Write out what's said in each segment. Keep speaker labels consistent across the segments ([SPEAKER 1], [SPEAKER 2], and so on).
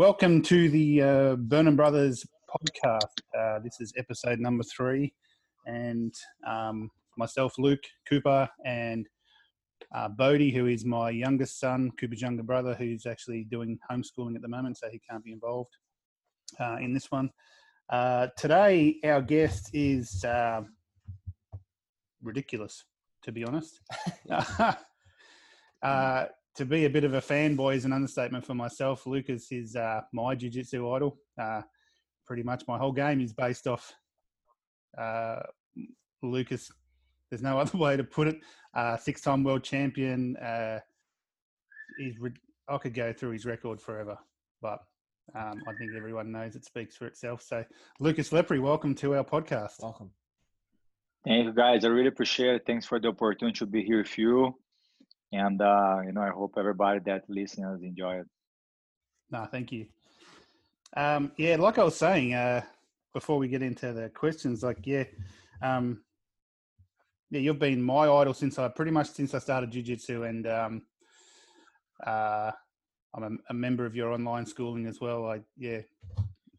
[SPEAKER 1] Welcome to the uh, Burnham Brothers podcast. Uh, this is episode number three, and um, myself, Luke Cooper, and uh, Bodie, who is my youngest son, Cooper's younger brother, who's actually doing homeschooling at the moment, so he can't be involved uh, in this one. Uh, today, our guest is uh, ridiculous, to be honest. to be a bit of a fanboy is an understatement for myself. Lucas is uh, my jiu-jitsu idol. Uh, pretty much my whole game is based off uh, Lucas. There's no other way to put it. Uh, six-time world champion. Uh, he's re- I could go through his record forever, but um, I think everyone knows it speaks for itself. So, Lucas Lepri, welcome to our podcast.
[SPEAKER 2] Welcome.
[SPEAKER 3] Thank you, guys. I really appreciate it. Thanks for the opportunity to be here with you. And, uh, you know, I hope everybody that listens enjoy it.
[SPEAKER 1] No, thank you. Um, yeah, like I was saying uh, before we get into the questions, like, yeah, um, yeah, you've been my idol since I pretty much since I started jiu-jitsu and um, uh, I'm a, a, member of your online schooling as well. I yeah,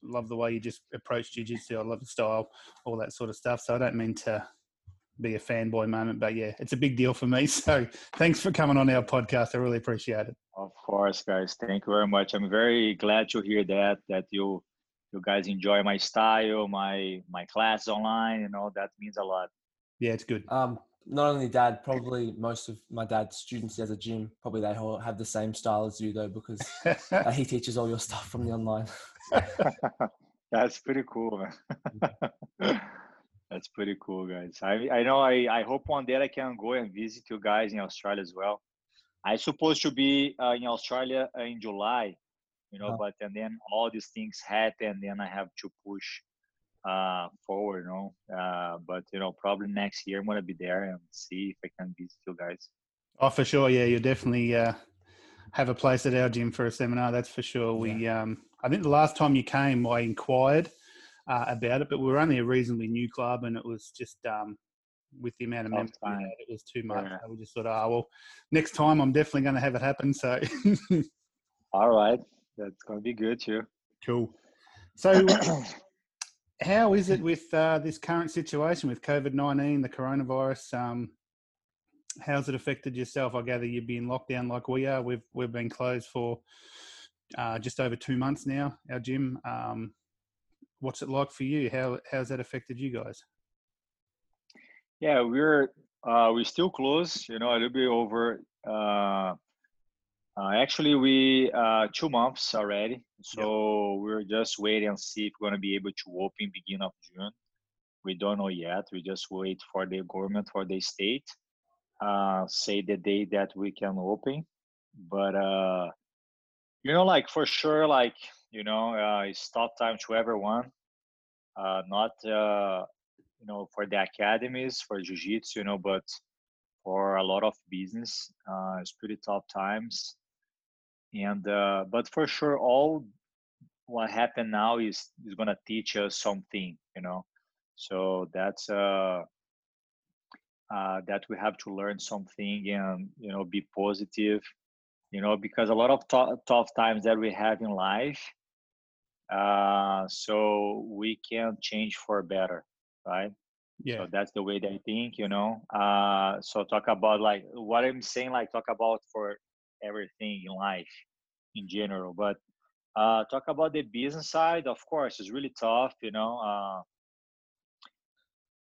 [SPEAKER 1] love the way you just approach jiu-jitsu. I love the style, all that sort of stuff. So I don't mean to be a fanboy moment, but yeah, it's a big deal for me. So thanks for coming on our podcast. I really appreciate it.
[SPEAKER 3] Of course, guys. Thank you very much. I'm very glad to hear that that you you guys enjoy my style, my my class online. You know that means a lot.
[SPEAKER 1] Yeah, it's good.
[SPEAKER 2] Um, not only dad, probably most of my dad's students as a gym, probably they all have the same style as you though, because he teaches all your stuff from the online.
[SPEAKER 3] That's pretty cool, man. That's pretty cool, guys. I I know I, I hope one day I can go and visit you guys in Australia as well. I supposed to be uh, in Australia uh, in July, you know, oh. but and then all these things happen, then I have to push uh, forward, you know. Uh, but you know, probably next year I'm gonna be there and see if I can visit you guys.
[SPEAKER 1] Oh, for sure. Yeah, you definitely uh, have a place at our gym for a seminar. That's for sure. We, yeah. um, I think the last time you came, I inquired uh, about it, but we were only a reasonably new club, and it was just um, with the amount of members we had, it was too much. Yeah. So we just thought, oh well, next time I'm definitely going to have it happen. So,
[SPEAKER 3] all right, that's going to be good too.
[SPEAKER 1] Cool. So, how is it with uh, this current situation with COVID nineteen, the coronavirus? Um, how's it affected yourself? I gather you've been locked down like we are. We've we've been closed for uh, just over two months now. Our gym. Um, what's it like for you? How how's that affected you guys?
[SPEAKER 3] Yeah, we're uh, we're still close. You know, a little bit over. Uh, uh, actually, we uh, two months already. So yep. we're just waiting and see if we're gonna be able to open beginning of June. We don't know yet. We just wait for the government for the state uh, say the day that we can open. But uh, you know, like for sure, like you know, uh, it's tough time to everyone. Uh, not uh, you know for the academies for jiu-jitsu, you know, but for a lot of business, uh, it's pretty tough times. And uh, but for sure, all what happened now is is gonna teach us something, you know. So that's uh, uh, that we have to learn something and you know be positive you know because a lot of t- tough times that we have in life uh, so we can change for better right? Yeah. so that's the way they think you know? Uh, so talk about like what i'm saying like talk about for everything in life in general but uh, talk about the business side of course it's really tough you know uh,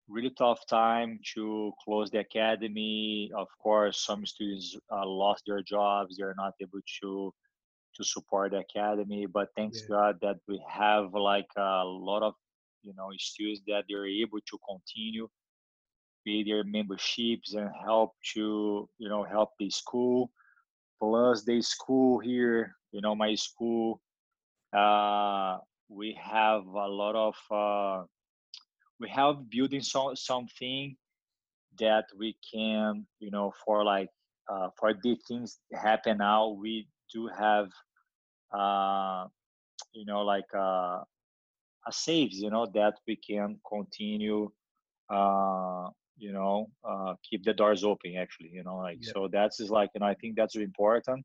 [SPEAKER 3] really tough time to close the academy. Of course, some students uh, lost their jobs; they're not able to to support the academy. But thanks yeah. God that we have like a lot of you know students that they're able to continue pay their memberships and help to you know help the school. Plus, the school here, you know, my school, uh, we have a lot of uh, we have building so, something that we can you know for like uh, for the things happen now we do have uh, you know like uh, a saves you know that we can continue uh, you know uh, keep the doors open actually you know like yeah. so that's is like you know i think that's important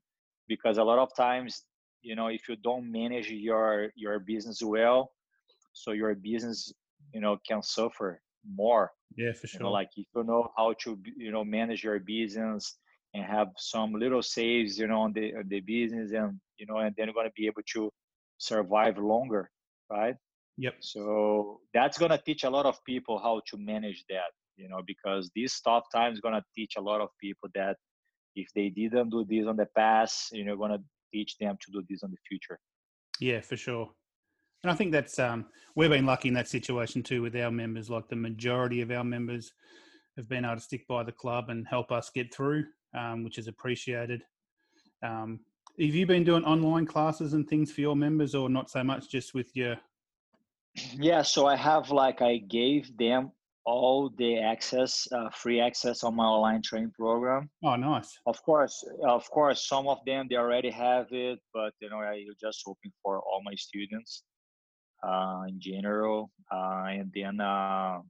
[SPEAKER 3] because a lot of times you know if you don't manage your your business well so your business you know can suffer more
[SPEAKER 1] yeah for sure
[SPEAKER 3] you know, like if you know how to you know manage your business and have some little saves you know on the on the business and you know and then you're going to be able to survive longer right?
[SPEAKER 1] Yep.
[SPEAKER 3] So that's going to teach a lot of people how to manage that you know because this tough time is going to teach a lot of people that if they didn't do this on the past you know going to teach them to do this in the future.
[SPEAKER 1] Yeah for sure and I think that's um, we've been lucky in that situation too with our members. Like the majority of our members have been able to stick by the club and help us get through, um, which is appreciated. Um, have you been doing online classes and things for your members, or not so much, just with your?
[SPEAKER 3] Yeah, so I have like I gave them all the access, uh, free access on my online training program.
[SPEAKER 1] Oh, nice.
[SPEAKER 3] Of course, of course, some of them they already have it, but you know, I'm just hoping for all my students in general, uh, and then uh,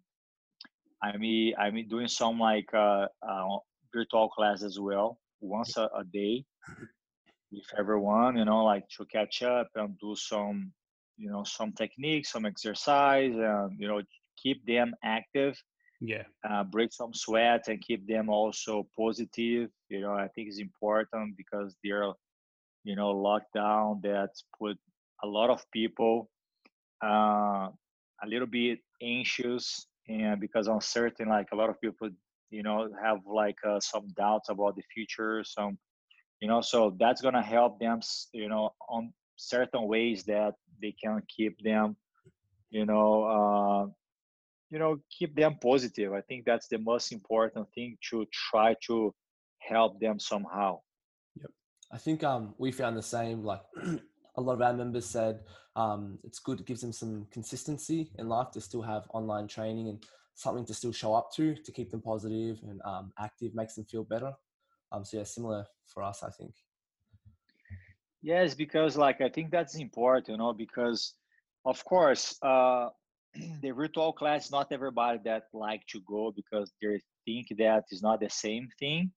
[SPEAKER 3] I'm I'm doing some like uh, uh, virtual class as well, once a, a day, with everyone. You know, like to catch up and do some, you know, some techniques, some exercise, and you know, keep them active.
[SPEAKER 1] Yeah.
[SPEAKER 3] Uh, break some sweat and keep them also positive. You know, I think it's important because they're, you know, lockdown that put a lot of people uh, a little bit anxious and because uncertain like a lot of people you know have like uh, some doubts about the future some you know so that's gonna help them you know on certain ways that they can keep them you know uh, you know keep them positive. I think that's the most important thing to try to help them somehow.
[SPEAKER 2] Yep. I think um we found the same like a lot of our members said um, it's good. It gives them some consistency in life to still have online training and something to still show up to to keep them positive and um, active, makes them feel better. Um, so yeah, similar for us, I think.
[SPEAKER 3] Yes, because like I think that's important, you know, because of course uh, the virtual class not everybody that like to go because they think that is not the same thing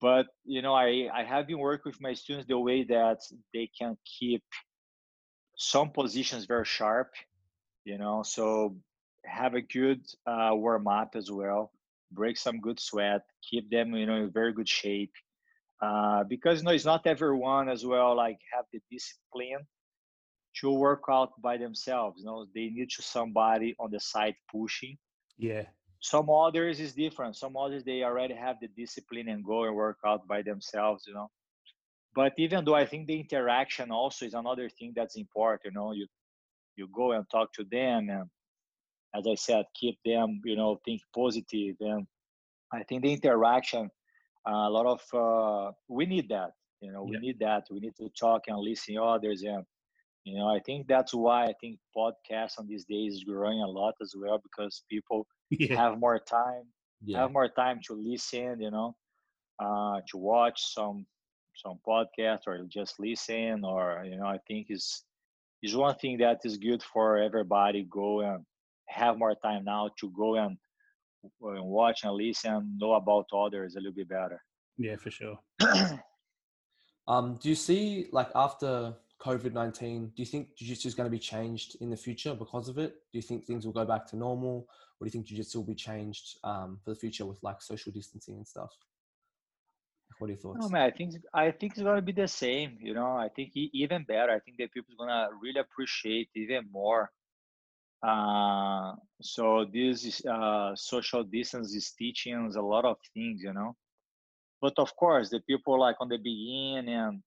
[SPEAKER 3] but you know i i have been working with my students the way that they can keep some positions very sharp you know so have a good uh, warm up as well break some good sweat keep them you know in very good shape uh, because you know it's not everyone as well like have the discipline to work out by themselves you know they need to somebody on the side pushing.
[SPEAKER 1] Yeah.
[SPEAKER 3] Some others is different some others they already have the discipline and go and work out by themselves you know but even though i think the interaction also is another thing that's important you know you you go and talk to them and as i said keep them you know think positive and i think the interaction uh, a lot of uh, we need that you know we yeah. need that we need to talk and listen to others and you know i think that's why i think podcasts on these days is growing a lot as well because people yeah. have more time yeah. have more time to listen you know uh, to watch some some podcast or just listen or you know i think is is one thing that is good for everybody go and have more time now to go and, and watch and listen know about others a little bit better
[SPEAKER 1] yeah for sure
[SPEAKER 2] um do you see like after COVID 19, do you think Jiu Jitsu is going to be changed in the future because of it? Do you think things will go back to normal? Or do you think Jiu Jitsu will be changed um, for the future with like social distancing and stuff? What are your thoughts?
[SPEAKER 3] No, man, I think I think it's gonna be the same. You know, I think even better. I think that people's gonna really appreciate even more. Uh, so this uh, social distance is teaching us a lot of things. You know, but of course, the people like on the beginning and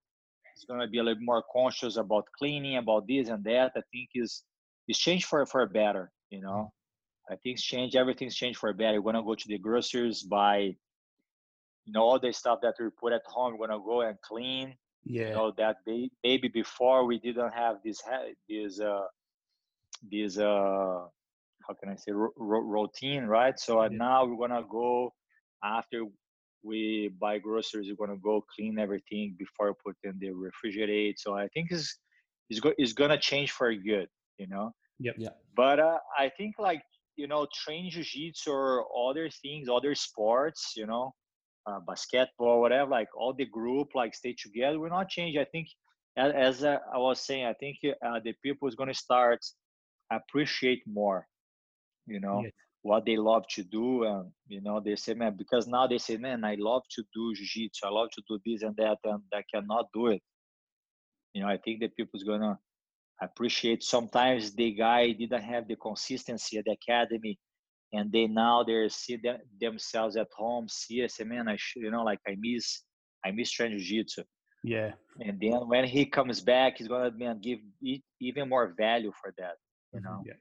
[SPEAKER 3] it's going to be a little more conscious about cleaning, about this and that. I think is is changed for for better. You know, I think it's changed. Everything's changed for better. We're gonna go to the groceries, buy, you know, all the stuff that we put at home. We're gonna go and clean.
[SPEAKER 1] Yeah.
[SPEAKER 3] You know that maybe before we didn't have this this uh this uh how can I say r- routine, right? So yeah. now we're gonna go after we buy groceries we're gonna go clean everything before put in the refrigerator so i think is is go, is gonna change for good you know
[SPEAKER 1] yep
[SPEAKER 2] yeah
[SPEAKER 3] but uh, i think like you know train jiu-jitsu or other things other sports you know uh, basketball whatever like all the group like stay together we're not change i think as, as uh, I was saying, I think uh, the people is going to start appreciate more, you know, yes. what they love to do. And, you know, they say, man, because now they say, man, I love to do jiu-jitsu. I love to do this and that, and I cannot do it. You know, I think the people is going to appreciate sometimes the guy didn't have the consistency at the academy and they now they see them, themselves at home see I say man I should you know like I miss I miss training jiu-jitsu
[SPEAKER 1] yeah
[SPEAKER 3] and then when he comes back he's gonna man give even more value for that you
[SPEAKER 1] know yeah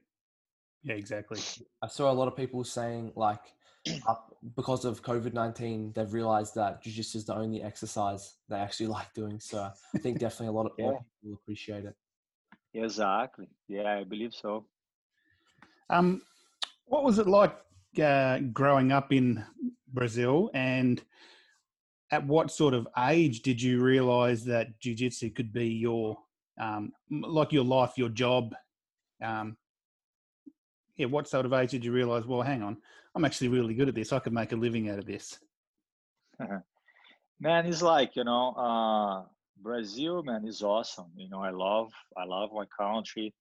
[SPEAKER 1] yeah exactly
[SPEAKER 2] I saw a lot of people saying like because of COVID nineteen, they've realized that jiu-jitsu is the only exercise they actually like doing. So I think definitely a lot of yeah. people will appreciate it.
[SPEAKER 3] Exactly. Yeah, I believe so.
[SPEAKER 1] Um, what was it like uh, growing up in Brazil, and at what sort of age did you realize that jiu-jitsu could be your, um, like your life, your job? Um, yeah, what sort of age did you realize? Well, hang on, I'm actually really good at this. I could make a living out of this.
[SPEAKER 3] Man, it's like you know, uh, Brazil, man, is awesome. You know, I love, I love my country.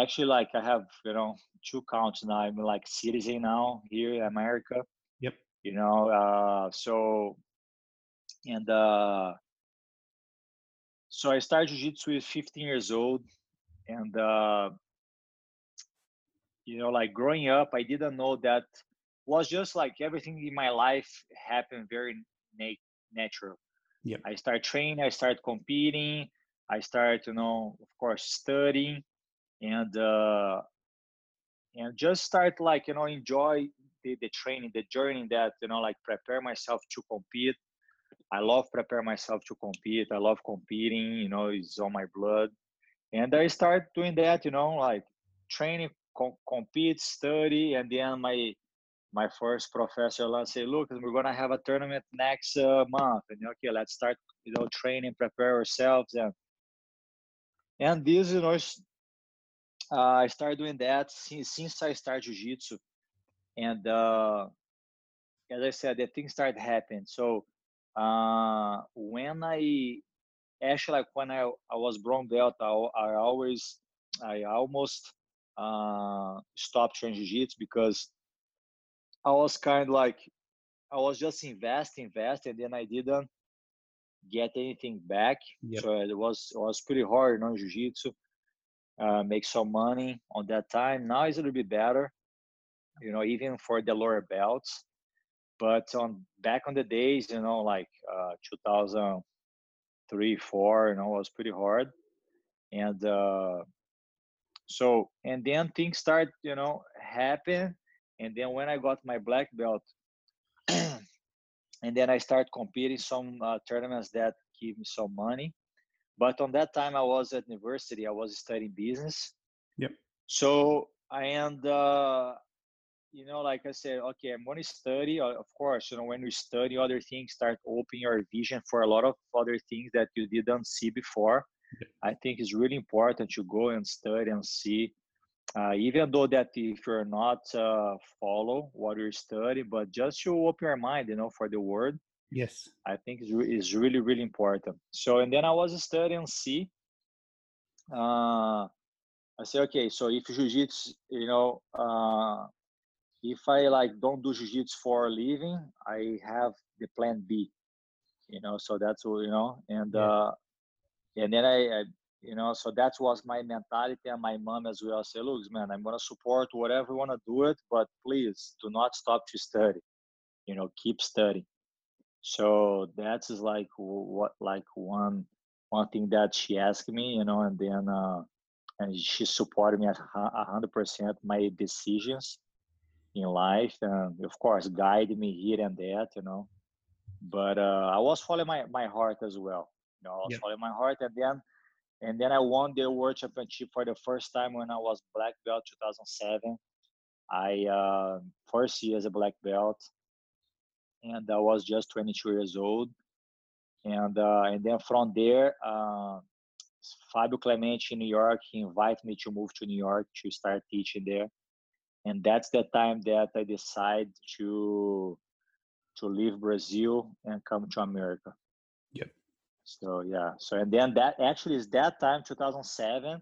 [SPEAKER 3] Actually, like I have, you know, two counts now. I'm like citizen now here in America.
[SPEAKER 1] Yep.
[SPEAKER 3] You know, uh, so and uh, so I started jiu-jitsu with 15 years old, and uh, you know, like growing up, I didn't know that was just like everything in my life happened very na- natural
[SPEAKER 1] Yep.
[SPEAKER 3] I start training, I start competing, I start, you know, of course, studying, and uh, and just start like you know enjoy the, the training, the journey that you know like prepare myself to compete. I love prepare myself to compete. I love competing. You know, it's on my blood, and I start doing that. You know, like training, com- compete, study, and then my my first professor let's say look we're to have a tournament next uh, month and okay let's start you know training prepare ourselves and and this you know i started doing that since, since i started jiu-jitsu and uh, as i said the things started happening so uh, when i actually like when i, I was brown belt I, I always i almost uh, stopped training jiu-jitsu because I was kind of like I was just invest, invest, and then I didn't get anything back. Yep. So it was it was pretty hard, you know, jiu-jitsu. Uh, make some money on that time. Now it's a little bit better, you know, even for the lower belts. But on back on the days, you know, like uh, 2003, four, you know, was pretty hard. And uh, so, and then things start, you know, happen and then when I got my black belt, and then I start competing some uh, tournaments that give me some money. But on that time, I was at university. I was studying business.
[SPEAKER 1] Yep.
[SPEAKER 3] So I and uh, you know, like I said, okay, I'm going to study. Uh, of course, you know, when you study other things, start opening your vision for a lot of other things that you didn't see before. Yep. I think it's really important to go and study and see uh, even though that if you're not uh, follow what you're studying, but just to open your mind, you know, for the word.
[SPEAKER 1] Yes,
[SPEAKER 3] I think is re- is really really important. So and then I was studying C. Uh, I say okay, so if jiu-jitsu, you know, uh, if I like don't do jiu-jitsu for a living, I have the plan B. You know, so that's what you know, and yeah. uh, and then I, I you know so that was my mentality and my mom as well say look man i'm going to support whatever you want to do it but please do not stop to study you know keep studying so that's like what like one one thing that she asked me you know and then uh and she supported me a hundred percent my decisions in life and of course guided me here and that you know but uh i was following my my heart as well you know i was yep. following my heart and then and then I won the World Championship for the first time when I was black belt 2007. I uh, first year as a black belt, and I was just 22 years old. And uh, and then from there, uh, Fabio Clemente in New York, he invited me to move to New York to start teaching there. And that's the time that I decided to to leave Brazil and come to America.
[SPEAKER 1] Yep.
[SPEAKER 3] So yeah. So and then that actually is that time 2007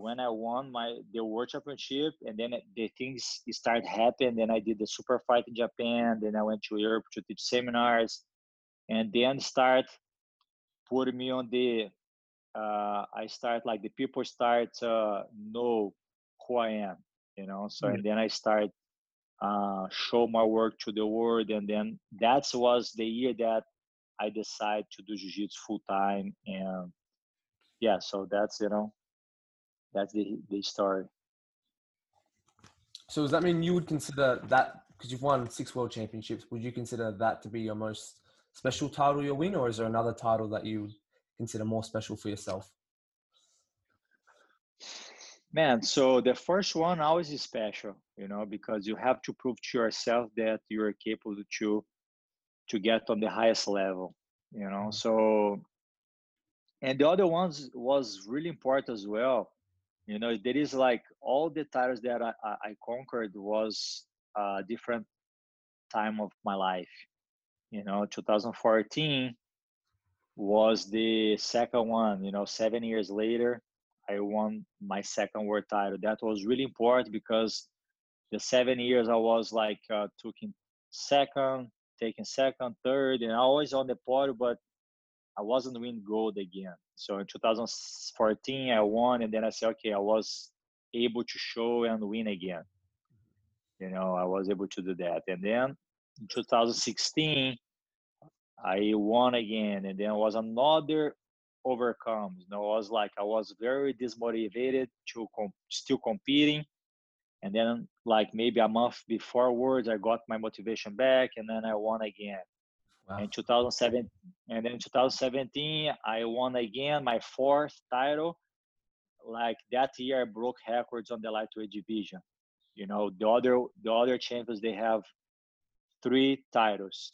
[SPEAKER 3] when I won my the world championship, and then the things start happening. Then I did the super fight in Japan. Then I went to Europe to teach seminars, and then start putting me on the. Uh, I start like the people start uh, know who I am, you know. So mm-hmm. and then I start uh, show my work to the world, and then that was the year that I decided to do jiu-jitsu full time, and yeah, so that's you know that's the the story.
[SPEAKER 2] So does that mean you would consider that because you've won six world championships? Would you consider that to be your most special title you win, or is there another title that you consider more special for yourself?
[SPEAKER 3] Man, so the first one always is special, you know, because you have to prove to yourself that you are capable to to get on the highest level, you know. Mm-hmm. So, and the other ones was really important as well you know there is like all the titles that i, I conquered was a different time of my life you know 2014 was the second one you know seven years later i won my second world title that was really important because the seven years i was like uh, taking second taking second third and always on the podium but I wasn't win gold again. So in 2014, I won, and then I said, okay, I was able to show and win again. You know, I was able to do that. And then in 2016, I won again, and then was another overcome. You know, I was like I was very dismotivated to still competing, and then like maybe a month before words, I got my motivation back, and then I won again. Wow. In 2007, and then in 2017, I won again my fourth title. Like that year, I broke records on the lightweight division. You know, the other the other champions they have three titles,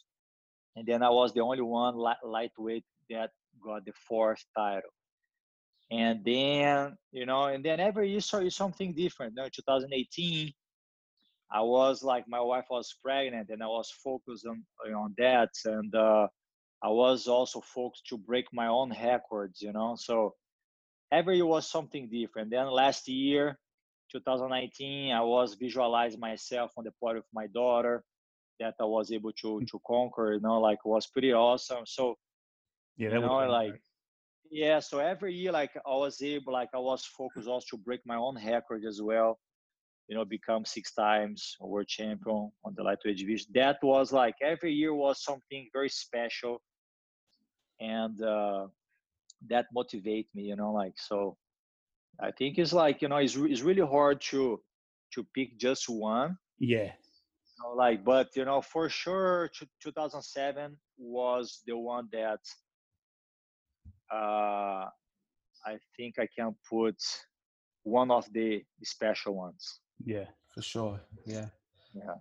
[SPEAKER 3] and then I was the only one lightweight that got the fourth title. And then you know, and then every year saw something different. You know, 2018, I was like my wife was pregnant and I was focused on on that and uh, I was also focused to break my own records, you know. So every year was something different. Then last year, 2019, I was visualizing myself on the part of my daughter that I was able to mm. to conquer, you know, like was pretty awesome. So yeah, you know, like yeah, so every year like I was able like I was focused also to break my own record as well you know, become six times world champion on the lightweight division. That was like every year was something very special, and uh, that motivate me, you know, like so. I think it's like you know, it's it's really hard to to pick just one.
[SPEAKER 1] Yeah.
[SPEAKER 3] You know, like, but you know, for sure, 2007 was the one that uh, I think I can put one of the special ones.
[SPEAKER 1] Yeah,
[SPEAKER 2] for sure. Yeah.
[SPEAKER 3] Yeah.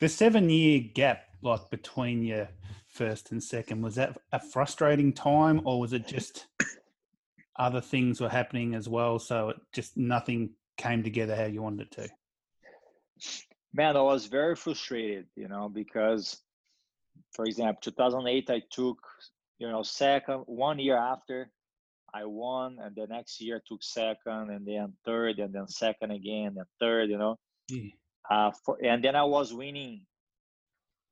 [SPEAKER 1] The seven year gap, like between your first and second, was that a frustrating time or was it just other things were happening as well? So it just nothing came together how you wanted it to?
[SPEAKER 3] Man, I was very frustrated, you know, because for example, 2008, I took, you know, second, one year after I won, and the next year took second, and then third, and then second again, and third. You know, uh, for, and then I was winning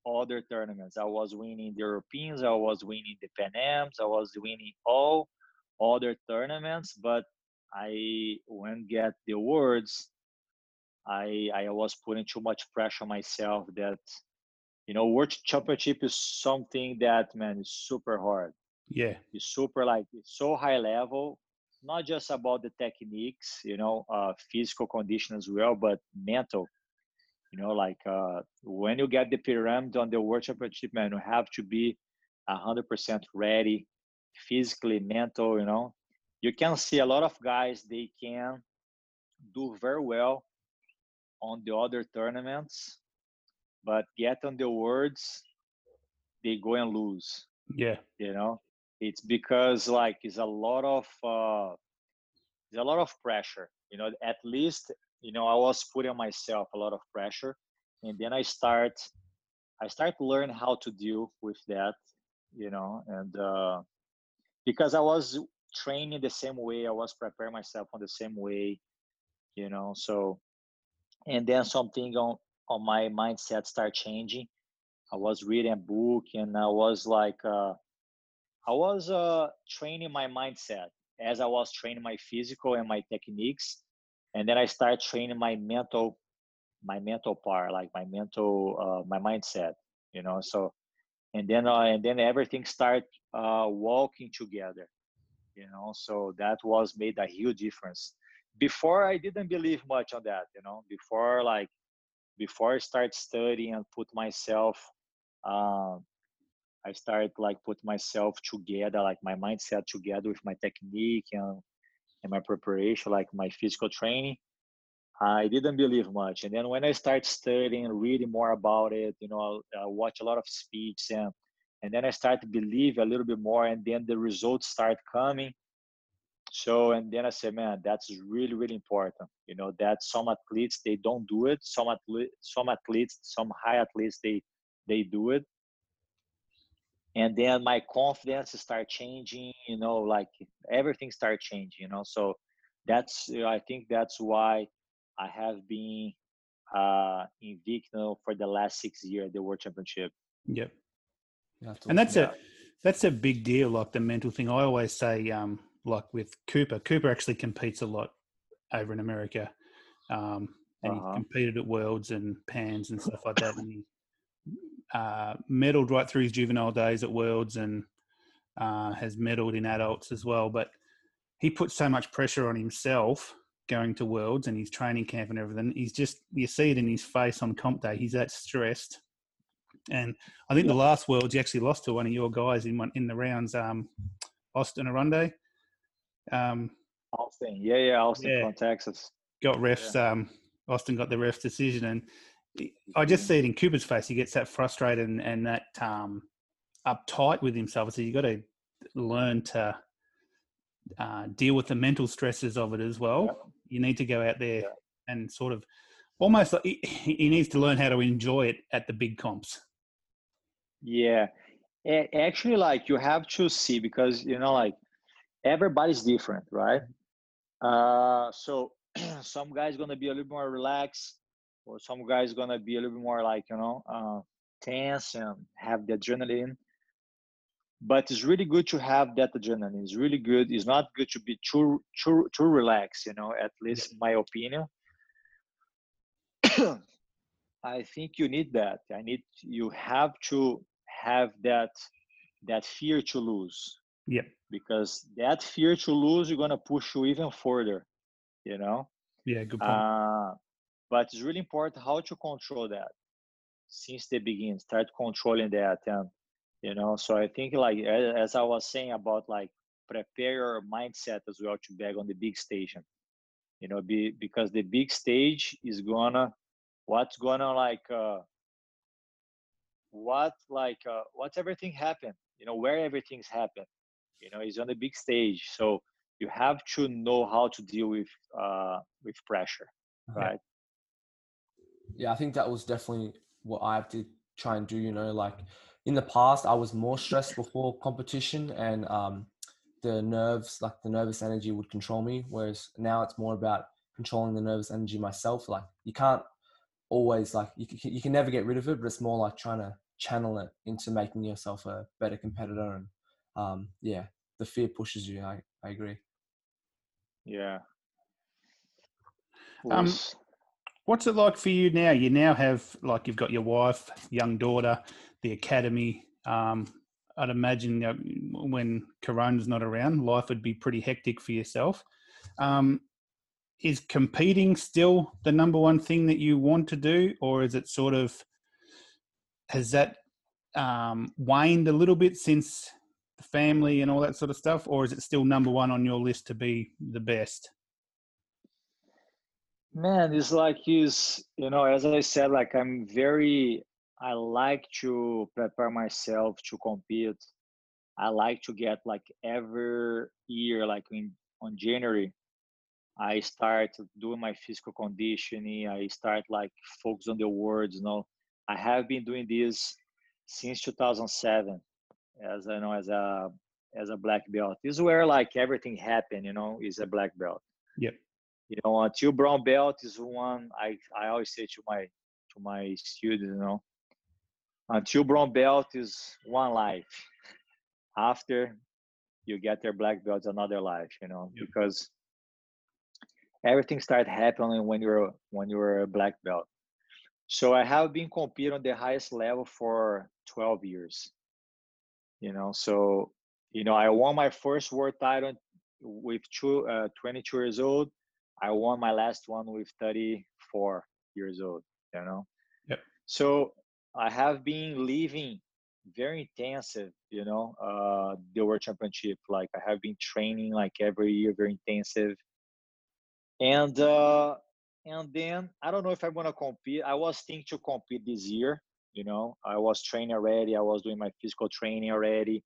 [SPEAKER 3] other tournaments. I was winning the Europeans. I was winning the Pan Ams. I was winning all other tournaments. But I, when get the awards, I I was putting too much pressure on myself. That you know, world championship is something that man is super hard.
[SPEAKER 1] Yeah.
[SPEAKER 3] It's super like it's so high level, not just about the techniques, you know, uh, physical condition as well, but mental. You know, like uh, when you get the pyramid on the world championship, man, you have to be hundred percent ready, physically, mental. You know, you can see a lot of guys they can do very well on the other tournaments, but get on the words, they go and lose.
[SPEAKER 1] Yeah,
[SPEAKER 3] you know, it's because like it's a lot of uh, it's a lot of pressure you know at least you know i was putting myself a lot of pressure and then i start i start to learn how to deal with that you know and uh because I was training the same way, I was preparing myself on the same way, you know. So, and then something on on my mindset start changing. I was reading a book and I was like, uh, I was uh, training my mindset as I was training my physical and my techniques, and then I start training my mental, my mental part, like my mental, uh, my mindset, you know. So, and then uh, and then everything start uh, walking together, you know. So that was made a huge difference. Before I didn't believe much on that, you know. Before like, before I start studying and put myself um, I started like put myself together, like my mindset together with my technique and and my preparation, like my physical training. I didn't believe much, and then when I start studying, reading more about it, you know, I watch a lot of speeches, and and then I start to believe a little bit more, and then the results start coming. So and then I say, man, that's really really important. You know that some athletes they don't do it. Some athletes, some athletes, some high athletes they they do it and then my confidence start changing you know like everything start changing you know so that's i think that's why i have been uh invicto for the last six years at the world championship.
[SPEAKER 1] Yep. And that's a that's a big deal like the mental thing. I always say um like with cooper cooper actually competes a lot over in america um and uh-huh. he competed at worlds and pans and stuff like that and he uh, medaled right through his juvenile days at Worlds and uh, has medaled in adults as well. But he put so much pressure on himself going to Worlds and his training camp and everything. He's just, you see it in his face on comp day. He's that stressed. And I think the last Worlds, he actually lost to one of your guys in one, in the rounds, um, Austin Aronde. Um,
[SPEAKER 3] Austin, yeah, yeah, Austin yeah. from Texas.
[SPEAKER 1] Got refs. Yeah. Um, Austin got the refs decision, and I just see it in Cooper's face. He gets that frustrated and, and that um, uptight with himself. So you got to learn to uh, deal with the mental stresses of it as well. Yeah. You need to go out there yeah. and sort of almost like he, he, needs to learn how to enjoy it at the big comps.
[SPEAKER 3] Yeah, actually, like you have to see because you know, like everybody's different, right? Uh, so some guys gonna be a little more relaxed or some guys gonna be a little bit more like you know uh, tense and have the adrenaline. But it's really good to have that adrenaline. It's really good. It's not good to be too too too relaxed you know at least in my opinion. I think you need that. I need you have to have that that fear to lose.
[SPEAKER 1] Yeah.
[SPEAKER 3] Because that fear to lose you're to push you even further you know?
[SPEAKER 1] Yeah good point.
[SPEAKER 3] Uh, but it's really important how to control that since the beginning start controlling that and you know so i think like as i was saying about like prepare your mindset as well to beg on the big station you know be because the big stage is gonna what's gonna like uh what like uh what's everything happen you know where everything's happened you know is on the big stage. So you have to know how to deal with uh with pressure right
[SPEAKER 2] yeah, I think that was definitely what I have to try and do. You know, like in the past, I was more stressed before competition, and um, the nerves, like the nervous energy, would control me. Whereas now it's more about controlling the nervous energy myself. Like you can't always like you can, you can never get rid of it, but it's more like trying to channel it into making yourself a better competitor. And um, yeah, the fear pushes you. I I agree.
[SPEAKER 3] Yeah.
[SPEAKER 1] Um, What's it like for you now? You now have like you've got your wife, young daughter, the academy. Um, I'd imagine you know, when Corona's not around, life would be pretty hectic for yourself. Um, is competing still the number one thing that you want to do, or is it sort of has that um, waned a little bit since the family and all that sort of stuff, or is it still number one on your list to be the best?
[SPEAKER 3] Man it's like he's you know as i said like i'm very i like to prepare myself to compete i like to get like every year like in on january i start doing my physical conditioning i start like focus on the words you know i have been doing this since 2007 as i know as a as a black belt. This is where like everything happened, you know, is a black belt.
[SPEAKER 1] Yep.
[SPEAKER 3] You know, until brown belt is one I I always say to my to my students, you know, until brown belt is one life. After you get their black belt, another life, you know, yep. because everything started happening when you're when you're a black belt. So I have been competing on the highest level for 12 years. You know, so you know I won my first world title with two, uh, 22 years old. I won my last one with 34 years old. You know,
[SPEAKER 1] yep.
[SPEAKER 3] So I have been living very intensive. You know, uh, the world championship. Like I have been training like every year, very intensive. And uh, and then I don't know if I'm gonna compete. I was thinking to compete this year. You know, I was training already. I was doing my physical training already.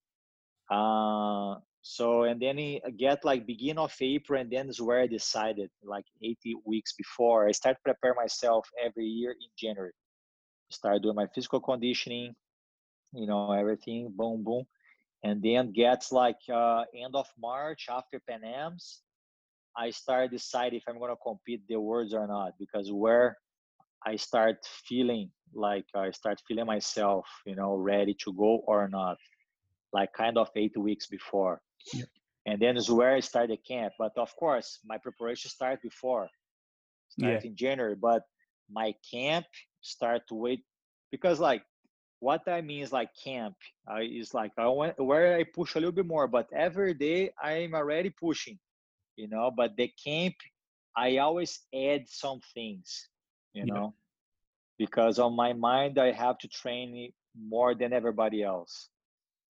[SPEAKER 3] Uh, so and then I get like beginning of April, and then is where I decided like 80 weeks before I start prepare myself every year in January. Start doing my physical conditioning, you know, everything, boom, boom, and then gets like uh, end of March after Pan Am's, I start decide if I'm gonna compete the words or not because where I start feeling like I start feeling myself, you know, ready to go or not, like kind of eight weeks before.
[SPEAKER 1] Yeah.
[SPEAKER 3] And then is where I start the camp. But of course, my preparation start before, start
[SPEAKER 1] yeah.
[SPEAKER 3] in January. But my camp start to wait because like what I mean is like camp uh, is like I went where I push a little bit more, but every day I'm already pushing you know but the camp i always add some things you yeah. know because on my mind i have to train more than everybody else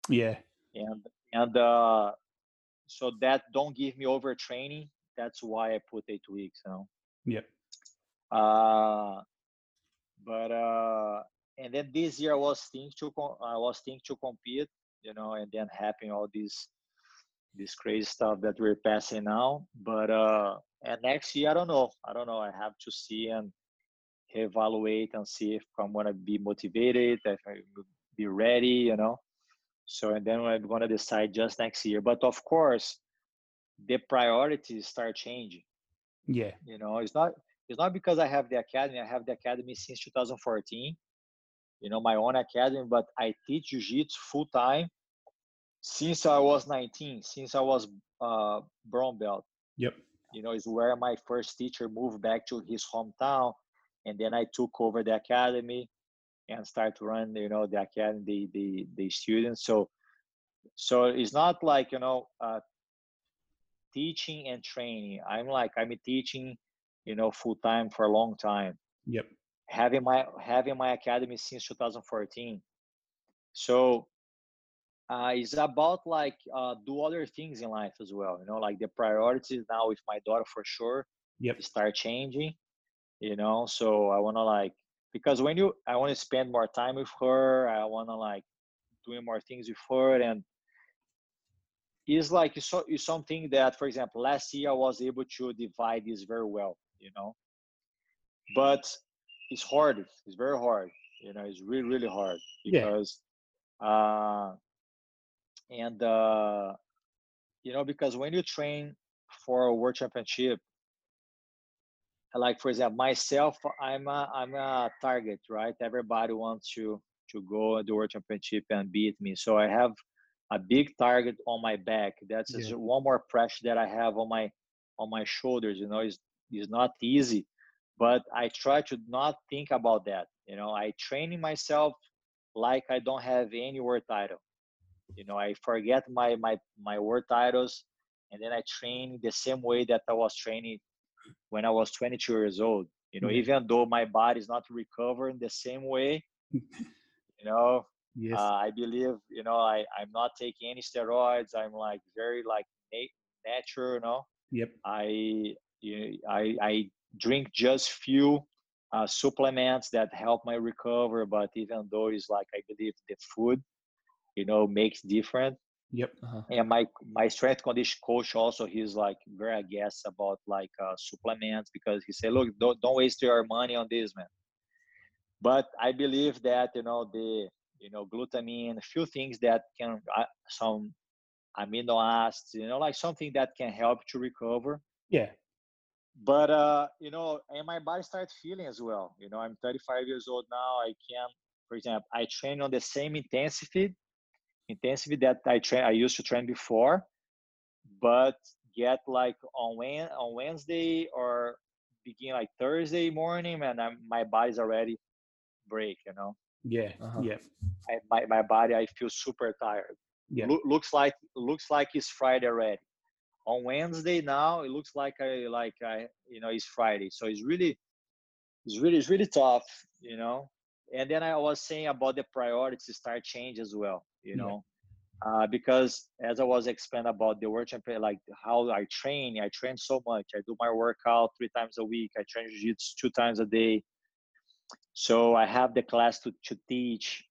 [SPEAKER 1] yeah
[SPEAKER 3] and and uh so that don't give me over training that's why i put eight weeks you know
[SPEAKER 1] yep
[SPEAKER 3] uh but uh and then this year i was thinking to i was thinking to compete you know and then having all these this crazy stuff that we're passing now. But uh, and next year, I don't know. I don't know. I have to see and evaluate and see if I'm gonna be motivated, if I be ready, you know. So and then I'm gonna decide just next year. But of course, the priorities start changing.
[SPEAKER 1] Yeah.
[SPEAKER 3] You know, it's not it's not because I have the academy. I have the academy since 2014. You know, my own academy, but I teach jiu-jitsu full time since I was 19, since I was uh, brown belt.
[SPEAKER 1] Yep.
[SPEAKER 3] You know, is where my first teacher moved back to his hometown, and then I took over the academy and start to run, you know, the academy, the the, the students. So, so it's not like you know, uh, teaching and training. I'm like I'm teaching, you know, full time for a long time.
[SPEAKER 1] Yep.
[SPEAKER 3] Having my having my academy since 2014. So uh, is about like uh, do other things in life as well. You know, like the priorities now with my daughter for sure.
[SPEAKER 1] Yep.
[SPEAKER 3] Start changing. You know, so I want to like because when you I want to spend more time with her. I want to like doing more things with her and it's like it's, so, it's something that for example last year i was able to divide this very well you know but it's hard it's very hard you know it's really really hard because yeah. uh and uh, you know because when you train for a world championship like for example myself i'm a i'm a target right? Everybody wants to to go at the world championship and beat me. So i have a big target on my back. That's yeah. one more pressure that i have on my on my shoulders you know? Is is not easy but i try to not think about that you know? I training myself like i don't have any world title you know, I forget my my my world titles, and then I train the same way that I was training when I was 22 years old. You know, mm-hmm. even though my body is not recovering the same way, you know,
[SPEAKER 1] yes.
[SPEAKER 3] uh, I believe you know I I'm not taking any steroids. I'm like very like natural. You know.
[SPEAKER 1] Yep.
[SPEAKER 3] I you I I drink just few uh, supplements that help my recover. But even though it's like I believe the food you know makes different
[SPEAKER 1] yep
[SPEAKER 2] uh-huh.
[SPEAKER 3] and my my strength condition coach also he's like very against about like uh, supplements because he said look don't, don't waste your money on this man but i believe that you know the you know glutamine a few things that can uh, some amino acids, you know, like something that can help to recover.
[SPEAKER 1] Yeah.
[SPEAKER 3] But uh, you know, and my body started feeling as well. You know, I'm 35 years old now. I can, for example, I train on the same intensity, intensity that I train I used to train before, but get like on when on Wednesday or begin like Thursday morning, and I'm, my body's already break. You know.
[SPEAKER 1] Yeah.
[SPEAKER 2] Uh-huh.
[SPEAKER 1] Yeah.
[SPEAKER 3] I, my my body, I feel super tired.
[SPEAKER 1] Yeah.
[SPEAKER 3] Loo- looks like looks like it's Friday already. On Wednesday now, it looks like I like I you know it's Friday. So it's really it's really it's really tough, you know. And then I was saying about the priorities start change as well, you
[SPEAKER 1] Yeah.
[SPEAKER 3] know. Uh, because as I was explaining about the world champion, like how I train, I train so much. I do my workout three times a week. I train jiu-jitsu two times a day. So I have the class to, to teach.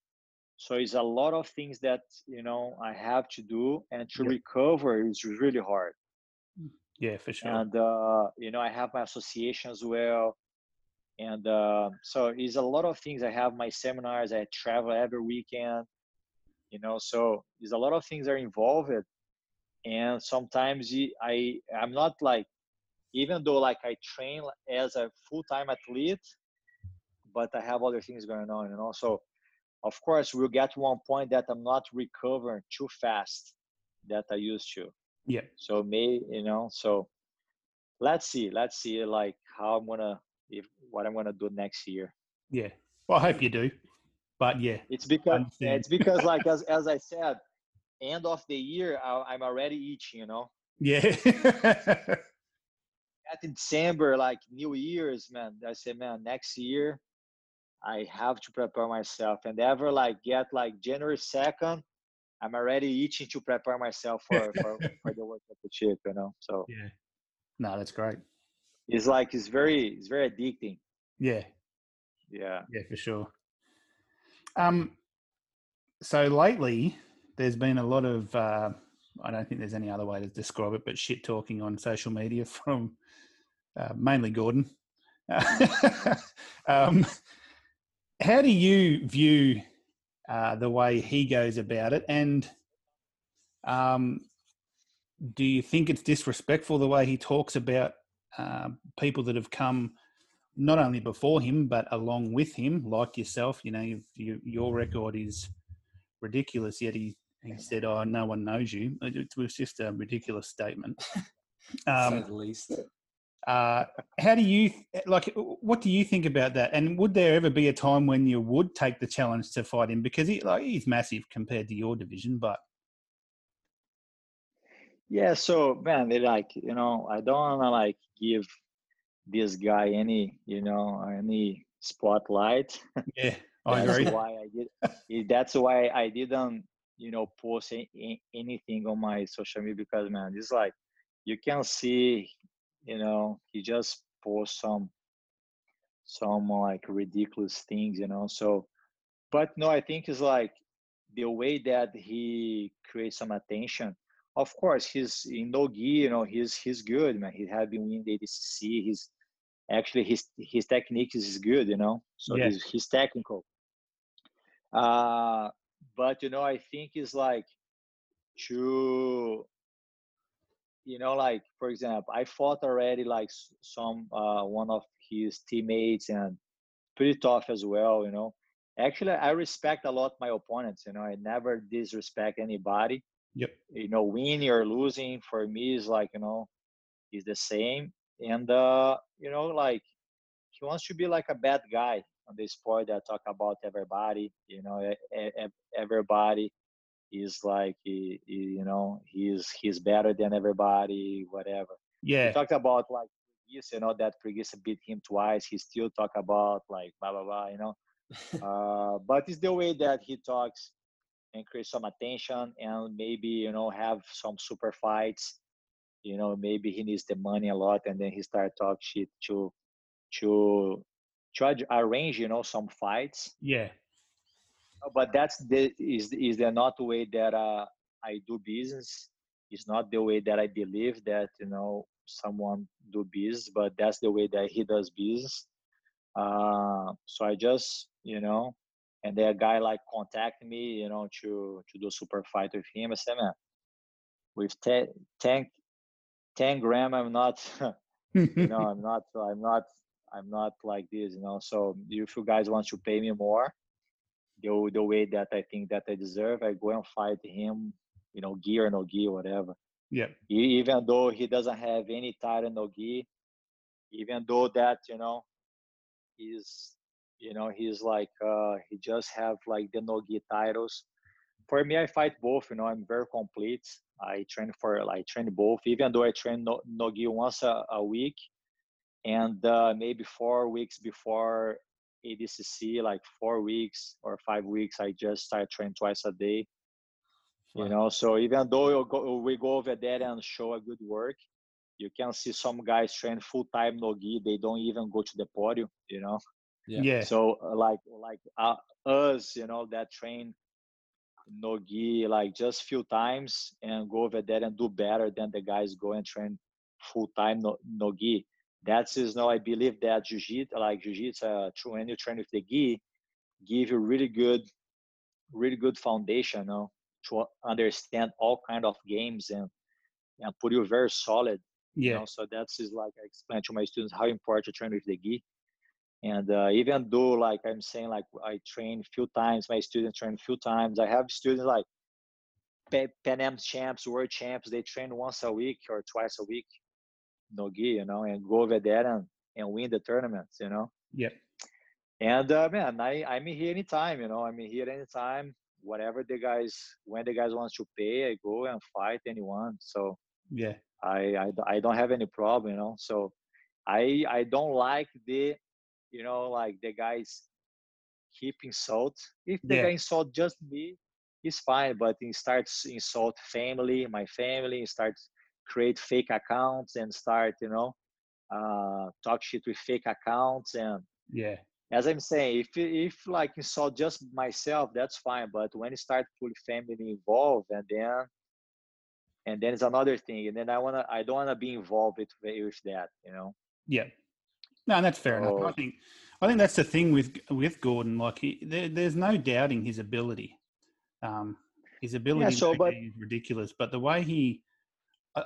[SPEAKER 3] So it's a lot of things that you know I have to do, and to
[SPEAKER 1] Yep.
[SPEAKER 3] recover is really hard.
[SPEAKER 1] Yeah, for sure.
[SPEAKER 3] And uh, you know I have my association as well, and uh, so it's a lot of things. I have my seminars. I travel every weekend. You know, so there's a lot of things are involved, and sometimes i i'm not like even though like I train as a full time athlete, but I have other things going on. You know, so of course we'll get to one point that i'm not recovering too fast that i used to
[SPEAKER 1] yeah.
[SPEAKER 3] so may you know so let's see let's see like how i'm gonna if what i'm gonna do next year
[SPEAKER 1] Yeah. Well, I hope you do. But yeah.
[SPEAKER 3] it's because
[SPEAKER 1] Understand.
[SPEAKER 3] it's because like as, as i said end of the year I, i'm already itching you know
[SPEAKER 1] Yeah.
[SPEAKER 3] at december like new year's man i say, man next year i have to prepare myself and ever like get like january 2nd i'm already itching to prepare myself for for, for the world championship you know so
[SPEAKER 1] yeah. No, that's great.
[SPEAKER 3] it's like it's very it's very addicting
[SPEAKER 1] Yeah.
[SPEAKER 3] yeah
[SPEAKER 1] Yeah, for sure. Um, so lately, there's been a lot of, uh, I don't think there's any other way to describe it, but shit talking on social media from uh, mainly Gordon. um, how do you view uh, the way he goes about it? And um, do you think it's disrespectful the way he talks about uh, people that have come not only before him but along with him, like yourself. You know, you've, you, your record is ridiculous. Yet he he said, "Oh, no one knows you." It, was just a ridiculous statement. Um,
[SPEAKER 2] the least.
[SPEAKER 1] uh, how do you like? What do you think about that? And would there ever be a time when you would take the challenge to fight him because he like he's massive compared to your division, but
[SPEAKER 3] yeah so man they like you know i don't want to like give this guy any you know any spotlight
[SPEAKER 1] yeah, I
[SPEAKER 3] that's
[SPEAKER 1] agree.
[SPEAKER 3] why i did eh, that's why i didn't you know post anything on my social media because man it's like you can see you know he just posts some some like ridiculous things you know so but no i think it's like the way that he creates some attention of course he's in no gi you know he's he's good man he had been winning the adcc he's actually his his technique is good you know? So
[SPEAKER 1] Yeah.
[SPEAKER 3] he's he's technical. Uh but you know i think it's like to you know like for example i fought already like some uh one of his teammates and pretty tough as well you know? Actually i respect a lot my opponents you know? I never disrespect anybody.
[SPEAKER 1] Yep.
[SPEAKER 3] you know winning or losing for me is like you know is the same. And uh you know like he wants to be like a bad guy on the sport that talk about everybody you know everybody is like he, he- you know he's he's better than everybody whatever. He
[SPEAKER 1] Yeah,
[SPEAKER 3] talked about like you know that Preguiça beat him twice he still talk about like blah blah blah you know? Uh, but it's the way that he talks and create some attention and maybe you know have some super fights you know maybe he needs the money a lot and then he start talk shit to to try to arrange you know some fights.
[SPEAKER 1] Yeah,
[SPEAKER 3] but that's the is is the not the way that uh, i do business. It's not the way that i believe that you know someone do business but that's the way that he does business. Uh, so i just you know and then a guy like contact me you know to to do super fight with him. I said man with 10, 10, 10 gram, I'm not, you know, I'm not, I'm not, I'm not like this, you know. So if you guys want to pay me more, the the way that I think that I deserve, I go and fight him, you know, gi or no gi, whatever.
[SPEAKER 1] Yeah.
[SPEAKER 3] Even though he doesn't have any title no gi, even though that you know, he's you know he's like uh he just have like the no gi titles. For me, I fight both. You know, I'm very complete. I train for I train both. Even though I train no, no gi once a, a week, and uh, maybe four weeks before ADCC, like four weeks or five weeks, I just start train twice a day. Wow. You know, so even though go, we go over there and show a good work, you can see some guys train full time no gi. They don't even go to the podium. You know.
[SPEAKER 1] Yeah. yeah.
[SPEAKER 3] So uh, like like uh, us, you know, that train no gi like just few times and go over there and do better than the guys go and train full time no, no gi that's is now I believe that jiu-jitsu, like jiu-jitsu, uh, when you train with the gi, give you really good, really good foundation, you know, to understand all kind of games and and put you very solid.
[SPEAKER 1] Yeah.
[SPEAKER 3] You know? So that's is like I explain to my students how important to train with the gi. And uh, even though like I'm saying like I train few times, my students train few times. I have students like Pan Am champs, world champs. They train once a week or twice a week Nogi, you know, and go over there and, and win the tournaments, you know.
[SPEAKER 1] yeah
[SPEAKER 3] And uh, man, I I'm here anytime, you know. I'm here anytime. Whatever the guys, when the guys wants to pay, I go and fight anyone. So
[SPEAKER 1] yeah,
[SPEAKER 3] I I, I don't have any problem, you know. So I I don't like the, you know, like the guys keep insult. If the yeah. guy insult just me, it's fine. But he starts insult family, my family, starts create fake accounts and start you know uh, talk shit with fake accounts and
[SPEAKER 1] yeah
[SPEAKER 3] as i'm saying if if like insult just myself that's fine but when you start fully family involved and then and then it's another thing and then i want to i don't want to be involved with, with that you know
[SPEAKER 1] yeah no and that's fair enough. I think i think that's the thing with with gordon like he, there, there's no doubting his ability. Um his ability yeah, so, but, is ridiculous but the way he I,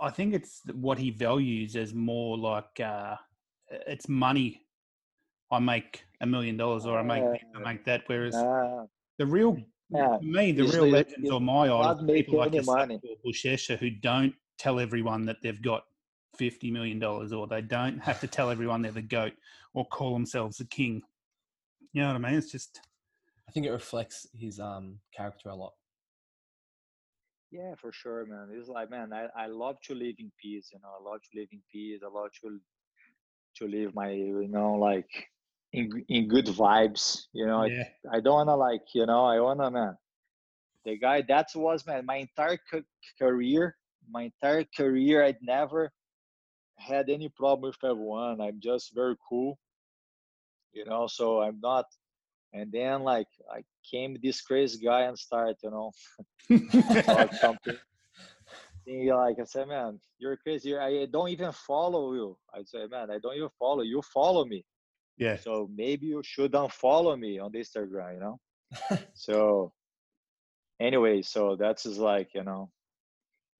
[SPEAKER 1] I think it's what he values as more like uh, it's money. I make a million dollars, or I make I make that. Whereas uh, the real, uh, me, the real legends or my idols, people like Buchecha who don't tell everyone that they've got fifty million dollars, or they don't have to tell everyone they're the goat, or call themselves the king. You know what I mean? It's just.
[SPEAKER 2] I think it reflects his um, character a lot.
[SPEAKER 3] Yeah, for sure, man. It's like, man, I, I love to live in peace. You know, I love to live in peace. I love to to live my, you know, like in in good vibes. You know, yeah. I, I don't wanna like, you know, I wanna, man. The guy that was man, my entire career, my entire career, I'd never had any problem with everyone. I'm just very cool. You know, so I'm not and then like I came this crazy guy and started, you know, something. like I said, man, you're crazy. I don't even follow you. I said, man, I don't even follow you. Follow me.
[SPEAKER 1] Yeah.
[SPEAKER 3] So maybe you should unfollow me on Instagram, you know. so anyway, so that's just like you know,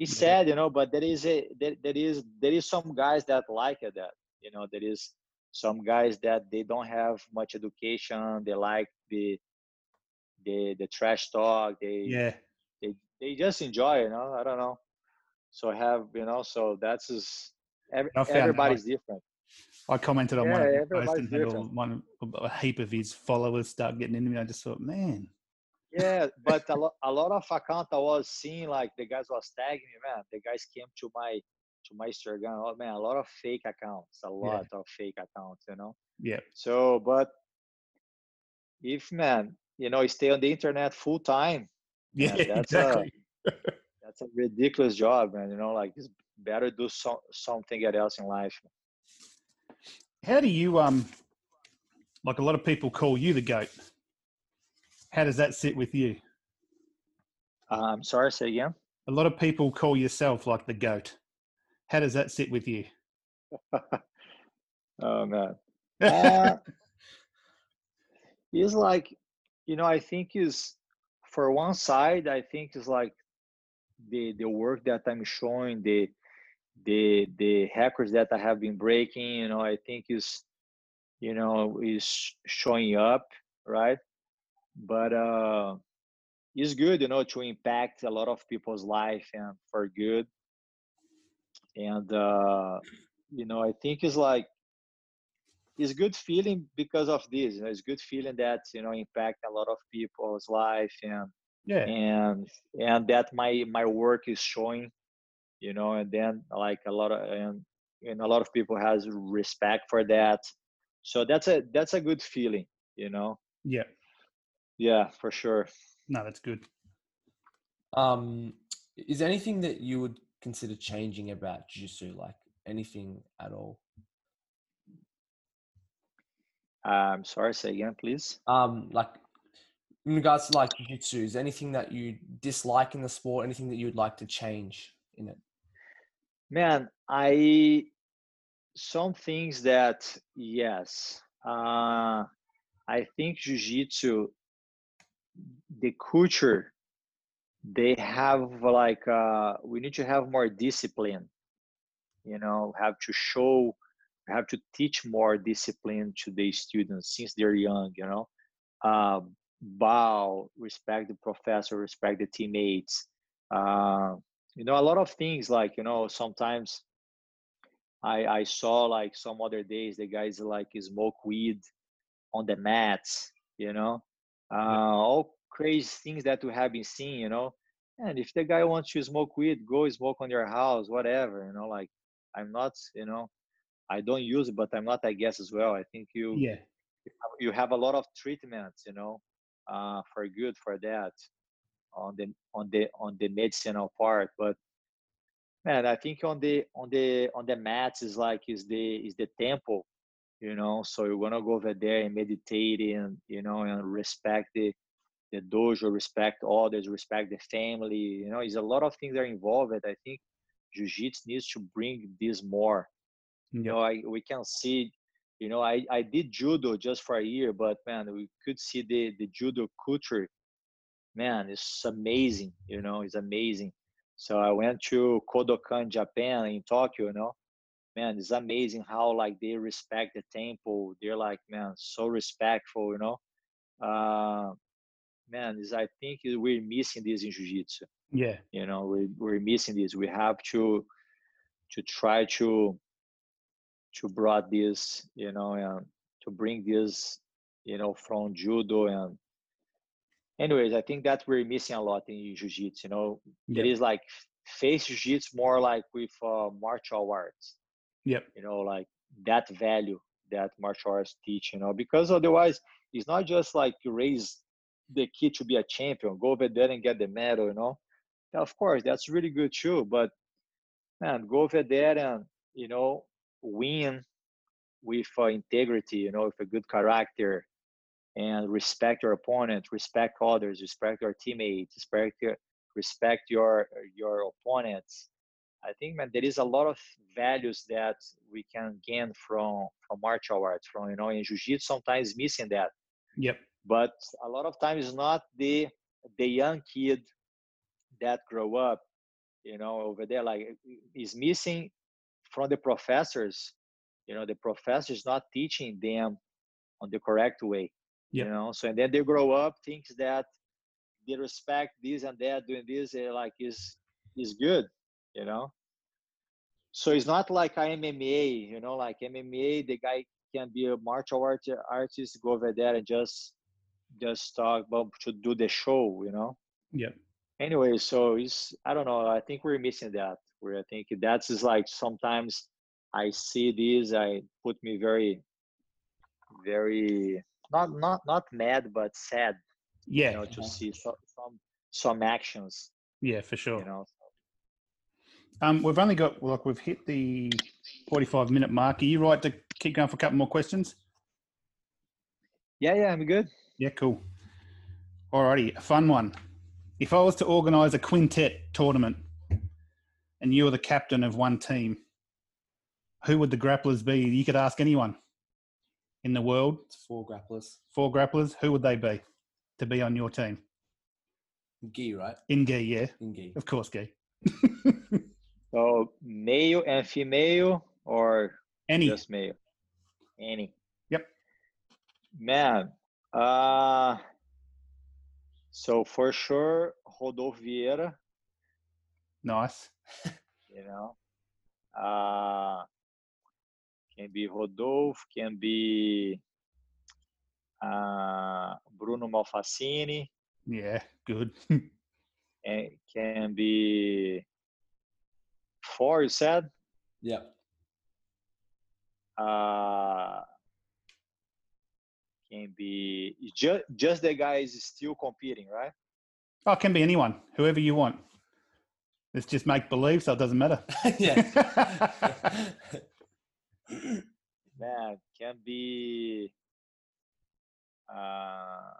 [SPEAKER 3] it's sad, you know, but there is a there, there is there is some guys that like that you know there is some guys that they don't have much education they like the the the trash talk they
[SPEAKER 1] yeah.
[SPEAKER 3] they they just enjoy you know i don't know. So have you know so that's just every, everybody's different.
[SPEAKER 1] I commented on yeah, one of and had all, one a heap of his followers start getting into me. I just thought, man.
[SPEAKER 3] Yeah, but a lot a lot of account I was seeing like the guys was tagging me, man. The guys came to my to my Instagram. Oh man, a lot of fake accounts, a lot yeah. of fake accounts, you know.
[SPEAKER 1] Yeah.
[SPEAKER 3] So, but if man, you know, you stay on the internet full time,
[SPEAKER 1] yeah, man, that's exactly.
[SPEAKER 3] a that's a ridiculous job, man. You know, like it's better do so, something else in life.
[SPEAKER 1] How do you um, like a lot of people call you the goat? How does that sit with you?
[SPEAKER 3] I'm sorry, say again.
[SPEAKER 1] A lot of people call yourself like the goat. How does that sit with you?
[SPEAKER 3] oh man, uh, he's like, you know, I think is for one side, I think is like the the work that I'm showing, the the the records that I have been breaking, you know, I think is you know is showing up, right? But uh it's good, you know, to impact a lot of people's life and for good. And uh you know, I think it's like it's good feeling because of this. You know, it's good feeling that you know impact a lot of people's life and
[SPEAKER 1] Yeah.
[SPEAKER 3] and and that my my work is showing you know and then like a lot of and, and a lot of people has respect for that so that's a that's a good feeling you know
[SPEAKER 1] Yeah.
[SPEAKER 3] Yeah for sure
[SPEAKER 1] No, that's good.
[SPEAKER 2] Um, is there anything that you would consider changing about jiu-jitsu, like anything at all?
[SPEAKER 3] um sorry say again please
[SPEAKER 2] Um, like in regards to like jiu-jitsu, is there anything that you dislike in the sport? Anything that you'd like to change in it?
[SPEAKER 3] man i some things that yes uh i think jiu-jitsu the culture they have like uh we need to have more discipline you know have to show have to teach more discipline to the students since they're young you know? Uh, bow respect the professor respect the teammates uh, you know a lot of things like you know sometimes i i saw like some other days the guys like smoke weed on the mats you know uh, all crazy things that we have been seeing you know? And if the guy wants to smoke weed go smoke on your house whatever you know like i'm not you know i don't use it but i'm not i guess as well. I think you
[SPEAKER 1] Yeah.
[SPEAKER 3] you have a lot of treatments you know uh, for good for that on the on the on the medicinal part but man i think on the on the on the mats is like is the is the temple you know so you're gonna go over there and meditate and you know and respect the the dojo respect others respect the family you know it's a lot of things that are involved i think jiu-jitsu needs to bring this more. You know I, we can see you know I, I did judo just for a year but man we could see the the judo culture. Man it's amazing you know it's amazing. So i went to kodokan japan in tokyo you know man it's amazing how like they respect the temple. They're like man so respectful you know? Uh man is i think we're missing this in jiu-jitsu
[SPEAKER 1] Yeah.
[SPEAKER 3] you know? We're, we're missing this. We have to to try to to brought this you know and to bring this you know from judo and anyways i think that we're missing a lot in jiu-jitsu you know?
[SPEAKER 1] Yep.
[SPEAKER 3] it is like face jiu-jitsu more like with uh, martial arts
[SPEAKER 1] Yep.
[SPEAKER 3] you know like that value that martial arts teach you know because otherwise it's not just like you raise the kid to be a champion go over there and get the medal you know Yeah, of course that's really good too but man go over there and you know win with uh, integrity you know with a good character and respect your opponent respect others respect your teammates respect your respect your your opponents i think man there is a lot of values that we can gain from from martial arts from you know in jiu-jitsu sometimes missing that
[SPEAKER 1] Yep.
[SPEAKER 3] but a lot of times not the the young kid that grow up you know over there like is missing from the professors you know the professors not teaching them on the correct way
[SPEAKER 1] Yep.
[SPEAKER 3] you know so and then they grow up thinks that they respect this and that doing this like is is good you know? So it's not like a mma you know like mma the guy can be a martial art artist go over there and just just talk about to do the show you know?
[SPEAKER 1] Yeah
[SPEAKER 3] anyway so it's i don't know i think we're missing that where i think that's is like sometimes i see this i put me very very not not not mad but sad
[SPEAKER 1] Yeah.
[SPEAKER 3] you know to see so, some some actions
[SPEAKER 1] Yeah, for sure.
[SPEAKER 3] you know
[SPEAKER 1] Um, we've only got like we've hit the forty-five minute mark. Are you right to keep going for a couple more questions?
[SPEAKER 3] yeah yeah i'm good
[SPEAKER 1] Yeah, cool. Alrighty, a fun one. If I was to organise a quintet tournament and you were the captain of one team, who would the grapplers be? You could ask anyone in the world,
[SPEAKER 2] It's four grapplers.
[SPEAKER 1] four grapplers, who would they be to be on your team?
[SPEAKER 2] Gi, right?
[SPEAKER 1] In gi, yeah,
[SPEAKER 2] In gi.
[SPEAKER 1] of course, gi.
[SPEAKER 3] So male and female or
[SPEAKER 1] Any,
[SPEAKER 3] just male? Any.
[SPEAKER 1] Yep.
[SPEAKER 3] Man, uh, so for sure, Rodolfo Vieira,
[SPEAKER 1] nice.
[SPEAKER 3] you know, uh, can be Rodolfo, can be uh, Bruno Malfacini,
[SPEAKER 1] Yeah, good.
[SPEAKER 3] and can be four, you said?
[SPEAKER 2] Yeah.
[SPEAKER 3] uh, can be just just the guys still competing, right?
[SPEAKER 1] oh, it can be anyone, whoever you want. It's just make believe, so it doesn't matter.
[SPEAKER 2] yeah.
[SPEAKER 3] Man, can be. Uh,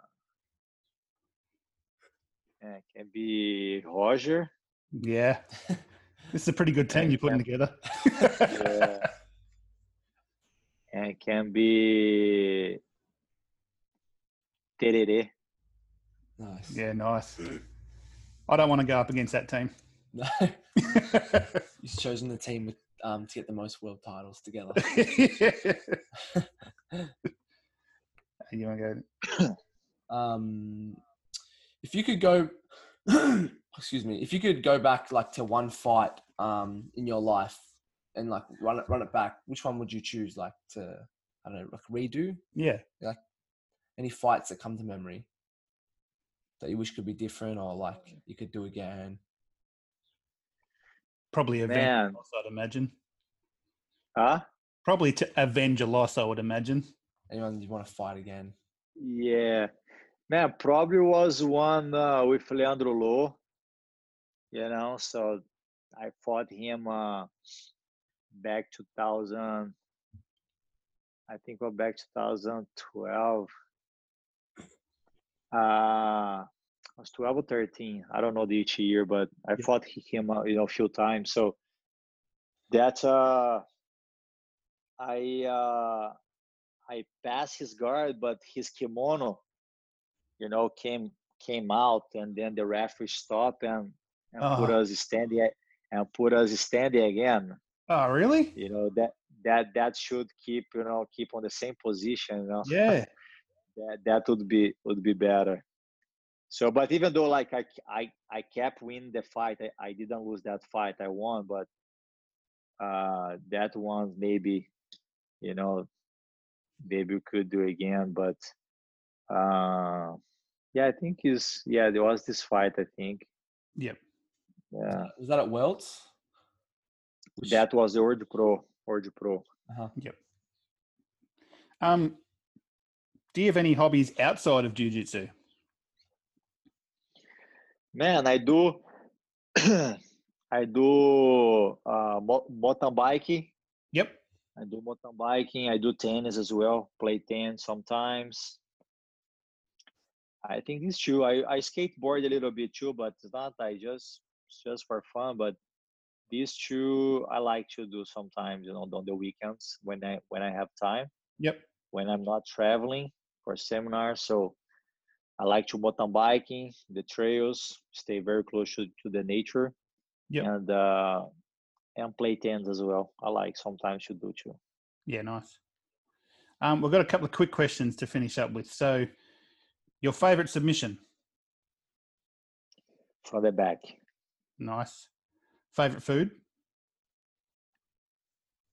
[SPEAKER 3] yeah, can be Roger.
[SPEAKER 1] yeah, this is a pretty good team you're putting together.
[SPEAKER 3] Yeah. and can be Terere.
[SPEAKER 2] nice.
[SPEAKER 1] yeah, nice. I don't want to go up against that team.
[SPEAKER 2] No. He's chosen the team with, um, to get the most world titles together.
[SPEAKER 1] you want to go?
[SPEAKER 2] um, if you could go, excuse me, if you could go back like to one fight um, in your life and like run it run it back, which one would you choose? Like to I don't know, like redo
[SPEAKER 1] Yeah, Like
[SPEAKER 2] any fights that come to memory that you wish could be different or like you could do again.
[SPEAKER 1] probably avenge
[SPEAKER 3] Man.
[SPEAKER 1] a loss, I'd imagine.
[SPEAKER 3] Huh?
[SPEAKER 1] Probably to avenge a loss, I would imagine.
[SPEAKER 2] Anyone you want to fight again?
[SPEAKER 3] Yeah, man, probably was one uh, with Leandro Lo. You know, so I fought him uh, back 2000. I think well, back 2012. Uh, it was 12 or 13. I don't know the each year, but I
[SPEAKER 1] Yeah.
[SPEAKER 3] fought him, uh, you know, a few times. So that's uh, I uh, I passed his guard, but his kimono, you know, came came out, and then the referee stopped and, and put
[SPEAKER 1] Oh.
[SPEAKER 3] us standing and put us standing again.
[SPEAKER 1] Oh, really?
[SPEAKER 3] You know that that that should keep you know keep on the same position. You know
[SPEAKER 1] Yeah.
[SPEAKER 3] that that would be would be better. So, but even though like I I I kept winning the fight, I, I didn't lose that fight. I won, but uh that one maybe, you know, maybe we could do again. But uh yeah, I think is yeah there was this fight. I think
[SPEAKER 1] Yep.
[SPEAKER 3] Yeah
[SPEAKER 2] Was that at Worlds?
[SPEAKER 3] That was the World Pro World Pro.
[SPEAKER 2] uh-huh.
[SPEAKER 1] Yep. Um, do you have any hobbies outside of jujitsu?
[SPEAKER 3] Man, I do I do uh mountain biking.
[SPEAKER 1] Yep.
[SPEAKER 3] I do mountain biking. I do tennis as well. Play tennis sometimes. I think these two. I, I skateboard a little bit too, but it's not. I just it's just for fun. But these two I like to do sometimes. You know, on the weekends when I when I have time.
[SPEAKER 1] Yep.
[SPEAKER 3] When I'm not traveling for seminars, so I like to mountain biking, the trails, stay very close to, to the nature,
[SPEAKER 1] Yep.
[SPEAKER 3] and uh, and play tennis as well. I like sometimes to do too.
[SPEAKER 1] Yeah, nice. Um, we've got a couple of quick questions to finish up with. So, your favorite submission?
[SPEAKER 3] from the back.
[SPEAKER 1] Nice. Favorite food?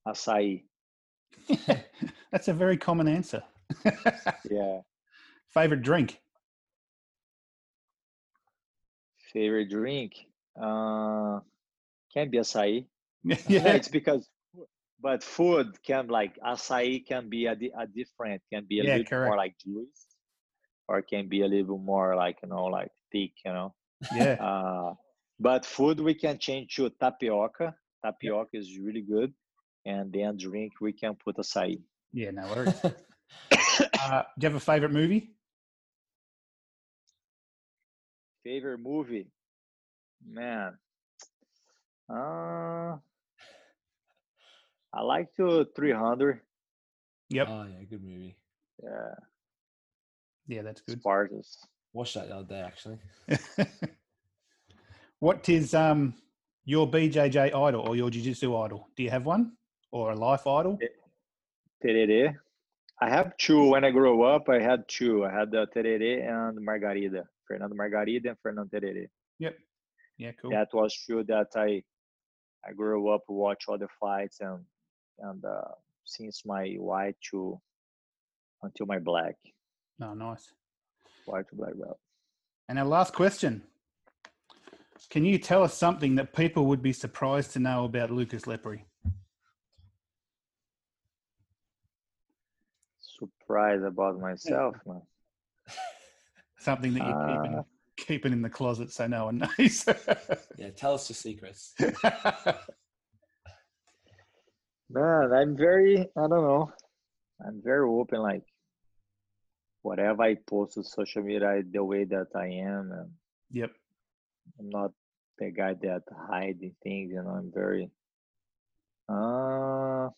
[SPEAKER 3] Açaí.
[SPEAKER 1] That's a very common answer.
[SPEAKER 3] Yeah.
[SPEAKER 1] favorite drink?
[SPEAKER 3] Favorite drink? Uh, can be açaí. Yeah,
[SPEAKER 1] yeah.
[SPEAKER 3] it's because, but food can like açaí can be a, a different, can be a
[SPEAKER 1] Yeah,
[SPEAKER 3] little
[SPEAKER 1] correct.
[SPEAKER 3] more like juice, or can be a little more like you know like thick, you know.
[SPEAKER 1] Yeah.
[SPEAKER 3] Uh, but food we can change to tapioca. Tapioca is really good, and then drink we can put açaí.
[SPEAKER 1] Yeah, no worries. Uh, do you have a favorite movie?
[SPEAKER 3] Favorite movie? Man. Uh I like to 300.
[SPEAKER 1] Yep.
[SPEAKER 2] Oh yeah, good movie.
[SPEAKER 3] Yeah,
[SPEAKER 1] Yeah, that's good.
[SPEAKER 3] Spartans.
[SPEAKER 2] Watched that the other day actually.
[SPEAKER 1] what is um your BJJ idol or your jiu-jitsu idol? Do you have one or a life idol?
[SPEAKER 3] Tererê. I have two. When I grew up, I had two. I had the Tererê and Margarida. Fernando Margarida and Fernando Tererê.
[SPEAKER 1] Yep. Yeah, cool.
[SPEAKER 3] That was true that I I grew up watch other fights and and uh, since my white to until my black
[SPEAKER 1] No, nice.
[SPEAKER 3] white to black belt.
[SPEAKER 1] And our last question. Can you tell us something that people would be surprised to know about Lucas Lepri?
[SPEAKER 3] Surprised about myself, man.
[SPEAKER 1] Something that you're
[SPEAKER 3] Uh,
[SPEAKER 1] keeping, keeping in the closet so no one knows.
[SPEAKER 2] Yeah, tell us your secrets.
[SPEAKER 3] Man, I'm very I don't know. I'm very open. Like whatever I post on social media, I, the way that I am, and
[SPEAKER 1] yep.
[SPEAKER 3] I'm not the guy that hiding things. You know, I'm very. Uh,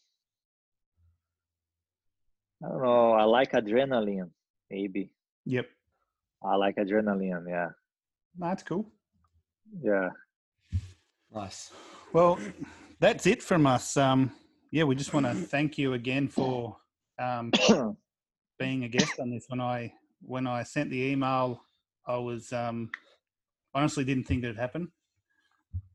[SPEAKER 3] I don't know. I like adrenaline. Maybe
[SPEAKER 1] Yep.
[SPEAKER 3] I like adrenaline. Yeah,
[SPEAKER 1] That's cool.
[SPEAKER 3] yeah.
[SPEAKER 2] Nice.
[SPEAKER 1] Well, that's it from us. Um, yeah, we just want to thank you again for um, being a guest on this. When I when I sent the email, I was um, honestly didn't think it'd happen.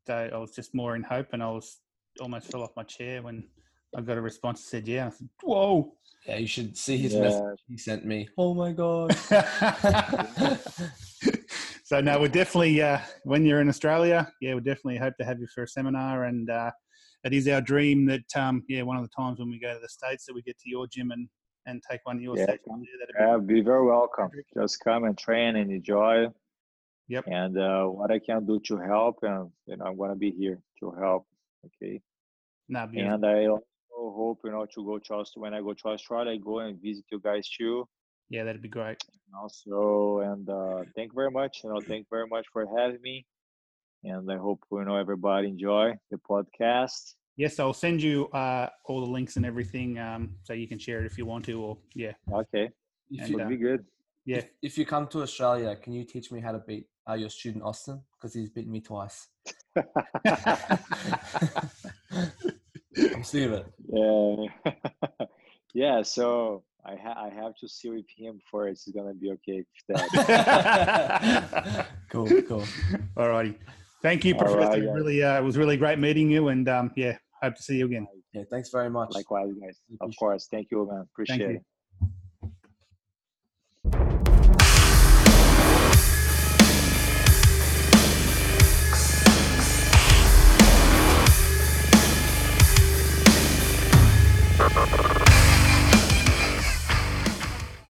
[SPEAKER 1] So I was just more in hope, and I was almost fell off my chair when I got a response that said, "Yeah." I said, "Whoa!"
[SPEAKER 2] Yeah, you should see his
[SPEAKER 3] Yeah.
[SPEAKER 2] message he sent me. Oh my god.
[SPEAKER 1] so no, we're definitely uh, when you're in Australia, yeah, we definitely hope to have you for a seminar, and uh, it is our dream that um, yeah, one of the times when we go to the states, that we get to your gym and and take one of your
[SPEAKER 3] Yeah,
[SPEAKER 1] sessions.
[SPEAKER 3] come.
[SPEAKER 1] there. That'd
[SPEAKER 3] Yeah,
[SPEAKER 1] be-
[SPEAKER 3] be very welcome. Just come and train and enjoy.
[SPEAKER 1] Yep.
[SPEAKER 3] And uh, what I can do to help, and you know, I'm gonna be here to help. Okay.
[SPEAKER 1] No, beautiful.
[SPEAKER 3] And I also hope you know to go to Australia. When I go to Australia, I go and visit you guys too.
[SPEAKER 1] yeah, that'd be great.
[SPEAKER 3] Also, and uh, thank you very much. You know, thank you very much for having me. And I hope you know everybody enjoy the podcast.
[SPEAKER 1] Yes, I'll send you uh, all the links and everything, um, so you can share it if you want to. Or yeah,
[SPEAKER 3] Okay,
[SPEAKER 2] If
[SPEAKER 1] And,
[SPEAKER 2] you,
[SPEAKER 1] uh,
[SPEAKER 3] be good.
[SPEAKER 1] yeah.
[SPEAKER 2] if, if you come to Australia, can you teach me how to beat uh, your student Austin? Because he's beaten me twice. I'm sick of it.
[SPEAKER 3] Yeah, yeah. So I ha- I have to see with him first. It's gonna be okay with that.
[SPEAKER 2] Cool, cool.
[SPEAKER 1] All righty. Thank you, Professor.
[SPEAKER 3] right,
[SPEAKER 1] It really, uh, it was really great meeting you, and um, yeah, hope to see you again.
[SPEAKER 2] Yeah, thanks very much.
[SPEAKER 3] Likewise, guys. Of course. Thank you, man. Appreciate
[SPEAKER 1] you.
[SPEAKER 3] it.